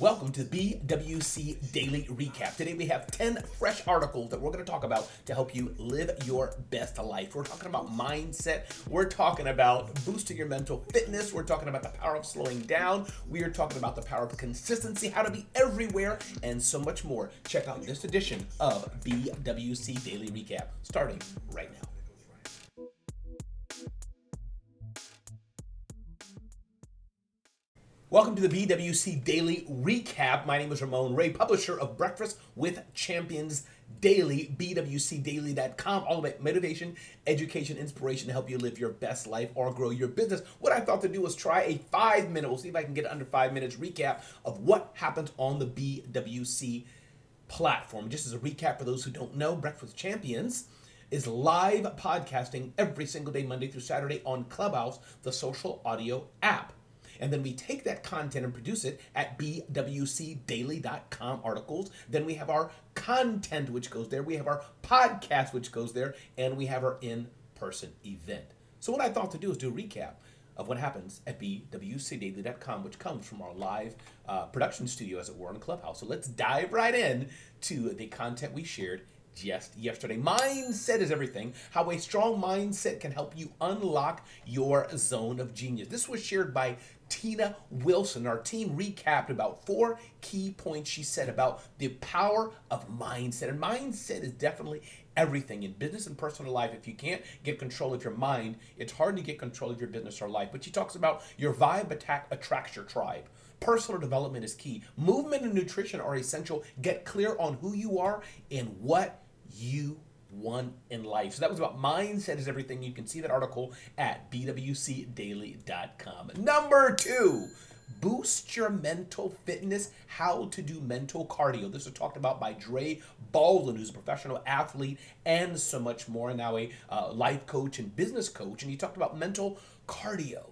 Welcome to BWC Daily Recap. Today we have 10 fresh articles that we're going to talk about to help you live your best life. We're talking about mindset. We're talking about boosting your mental fitness. We're talking about the power of slowing down. We are talking about the power of consistency, how to be everywhere, and so much more. Check out this edition of BWC Daily Recap starting right now. Welcome to the BWC Daily Recap. My name is Ramon Ray, publisher of Breakfast with Champions Daily, BWCDaily.com, all about motivation, education, inspiration to help you live your best life or grow your business. What I thought to do was try a five minute, we'll see if I can get under five minutes recap of what happens on the BWC platform. Just as a recap for those who don't know, Breakfast Champions is live podcasting every single day, Monday through Saturday on Clubhouse, the social audio app. And then we take that content and produce it at bwcdaily.com articles. Then we have our content, which goes there. We have our podcast, which goes there. And we have our in person event. So, what I thought to do is do a recap of what happens at bwcdaily.com, which comes from our live uh, production studio, as it were, in the Clubhouse. So, let's dive right in to the content we shared just yesterday. Mindset is everything. How a strong mindset can help you unlock your zone of genius. This was shared by Tina Wilson. Our team recapped about four key points she said about the power of mindset. And mindset is definitely everything in business and personal life. If you can't get control of your mind, it's hard to get control of your business or life. But she talks about your vibe attack attracts your tribe. Personal development is key. Movement and nutrition are essential. Get clear on who you are and what you want in life. So that was about mindset is everything. You can see that article at bwcdaily.com. Number two, boost your mental fitness, how to do mental cardio. This was talked about by Dre Baldwin, who's a professional athlete and so much more, now a uh, life coach and business coach. And he talked about mental cardio.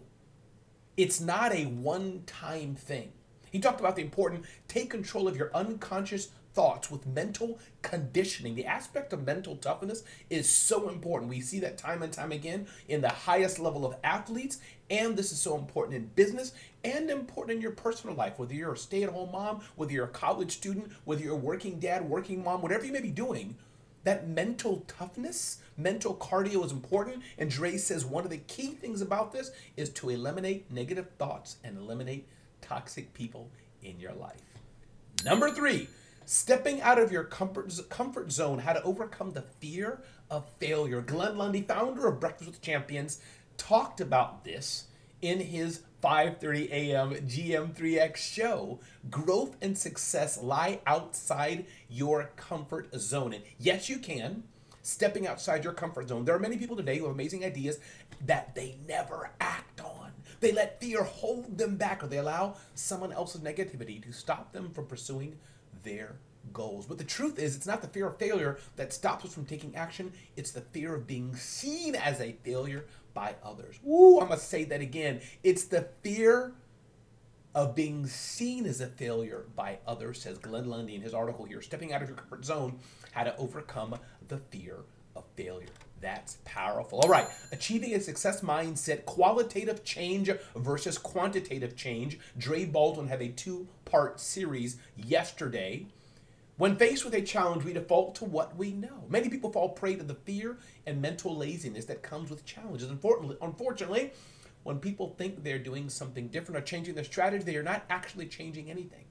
It's not a one time thing. He talked about the important take control of your unconscious thoughts with mental conditioning. The aspect of mental toughness is so important. We see that time and time again in the highest level of athletes, and this is so important in business and important in your personal life, whether you're a stay at home mom, whether you're a college student, whether you're a working dad, working mom, whatever you may be doing. That mental toughness, mental cardio is important. And Dre says one of the key things about this is to eliminate negative thoughts and eliminate toxic people in your life. Number three, Stepping out of your comfort, comfort zone, how to overcome the fear of failure. Glenn Lundy, founder of Breakfast with Champions, talked about this in his 5:30 a.m. GM3X show. Growth and success lie outside your comfort zone. And yes, you can. Stepping outside your comfort zone. There are many people today who have amazing ideas that they never act on. They let fear hold them back or they allow someone else's negativity to stop them from pursuing their goals. But the truth is, it's not the fear of failure that stops us from taking action, it's the fear of being seen as a failure by others. Woo, I'm to say that again. It's the fear of being seen as a failure by others, says Glenn Lundy in his article here, Stepping Out of Your Comfort Zone How to Overcome the Fear of Failure. That's powerful. All right, achieving a success mindset, qualitative change versus quantitative change. Dre Baldwin had a two part series yesterday. When faced with a challenge, we default to what we know. Many people fall prey to the fear and mental laziness that comes with challenges. Unfortunately, when people think they're doing something different or changing their strategy, they are not actually changing anything.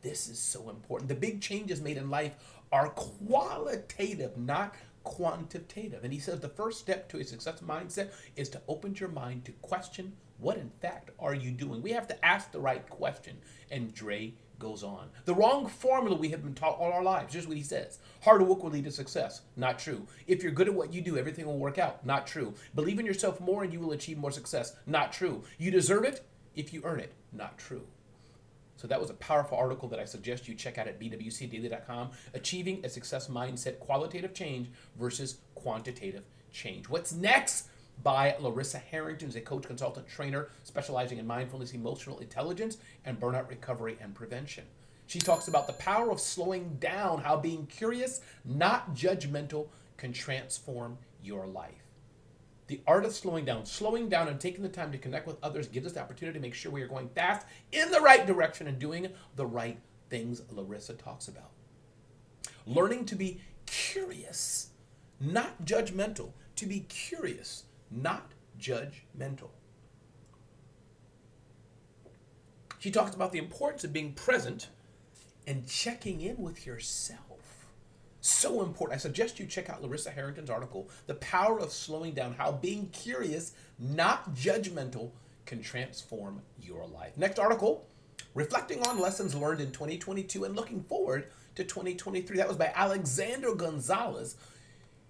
This is so important. The big changes made in life are qualitative, not quantitative. And he says the first step to a success mindset is to open your mind to question what in fact are you doing? We have to ask the right question. And Dre goes on. The wrong formula we have been taught all our lives. Here's what he says Hard work will lead to success. Not true. If you're good at what you do, everything will work out. Not true. Believe in yourself more and you will achieve more success. Not true. You deserve it if you earn it. Not true. So that was a powerful article that I suggest you check out at bwcdaily.com. Achieving a Success Mindset Qualitative Change versus Quantitative Change. What's next? By Larissa Harrington, who's a coach, consultant, trainer specializing in mindfulness, emotional intelligence, and burnout recovery and prevention. She talks about the power of slowing down, how being curious, not judgmental, can transform your life. The art of slowing down. Slowing down and taking the time to connect with others gives us the opportunity to make sure we are going fast in the right direction and doing the right things Larissa talks about. Learning to be curious, not judgmental. To be curious, not judgmental. She talks about the importance of being present and checking in with yourself. So important. I suggest you check out Larissa Harrington's article, The Power of Slowing Down How Being Curious, Not Judgmental, Can Transform Your Life. Next article, Reflecting on Lessons Learned in 2022 and Looking Forward to 2023. That was by Alexander Gonzalez.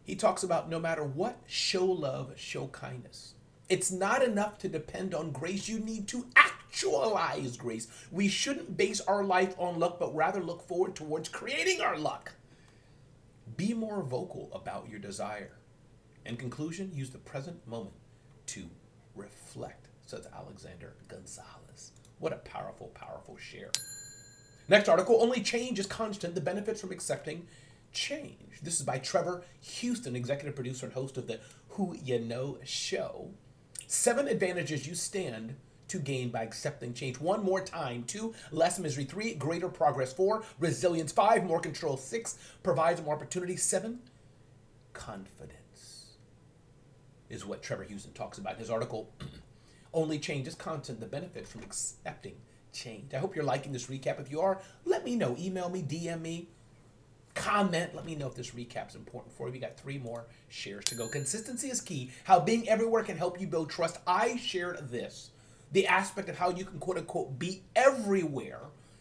He talks about no matter what, show love, show kindness. It's not enough to depend on grace. You need to actualize grace. We shouldn't base our life on luck, but rather look forward towards creating our luck. Be more vocal about your desire. In conclusion, use the present moment to reflect, says Alexander Gonzalez. What a powerful, powerful share. Next article Only change is constant. The benefits from accepting change. This is by Trevor Houston, executive producer and host of the Who You Know show. Seven advantages you stand to gain by accepting change. One more time. Two, less misery. Three, greater progress. Four, resilience. Five, more control. Six, provides more opportunity. Seven, confidence is what Trevor Houston talks about in his article. Only change is constant. The benefit from accepting change. I hope you're liking this recap. If you are, let me know. Email me, DM me, comment. Let me know if this recap is important for you. We got three more shares to go. Consistency is key. How being everywhere can help you build trust. I shared this. The aspect of how you can quote unquote be everywhere.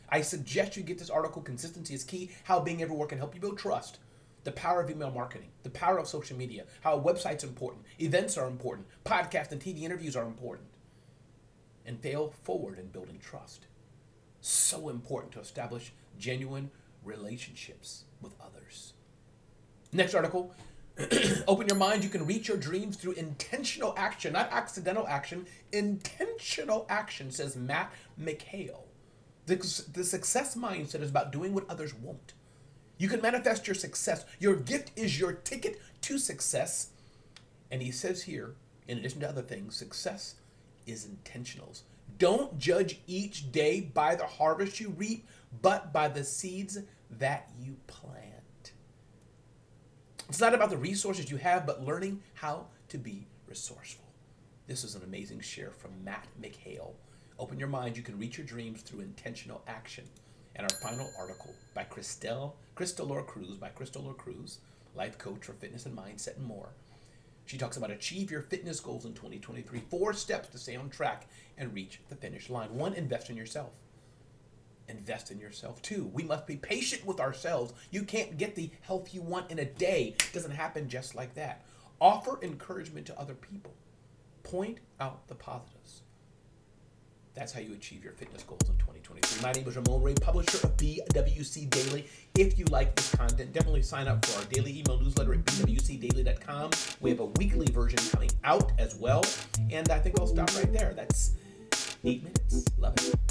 I suggest you get this article. Consistency is key. How being everywhere can help you build trust. The power of email marketing, the power of social media, how website's important, events are important, podcast and TV interviews are important, and fail forward in building trust. So important to establish genuine relationships with others. Next article Open your mind. You can reach your dreams through intentional action, not accidental action. Intentional action, says Matt McHale. The, the success mindset is about doing what others won't. You can manifest your success. Your gift is your ticket to success. And he says here, in addition to other things, success is intentionals. Don't judge each day by the harvest you reap, but by the seeds that you plant. It's not about the resources you have, but learning how to be resourceful. This is an amazing share from Matt McHale. Open your mind. You can reach your dreams through intentional action. And our final article by Christelle, Crystal Cruz, by Crystal Cruz, life coach for fitness and mindset and more. She talks about achieve your fitness goals in 2023. Four steps to stay on track and reach the finish line. One, invest in yourself. Invest in yourself. too. we must be patient with ourselves. You can't get the health you want in a day. It doesn't happen just like that. Offer encouragement to other people. Point out the positives. That's how you achieve your fitness goals in 2023. My name is Ramon Ray, publisher of BWC Daily. If you like this content, definitely sign up for our daily email newsletter at bwcdaily.com. We have a weekly version coming out as well. And I think I'll stop right there. That's eight minutes. Love it.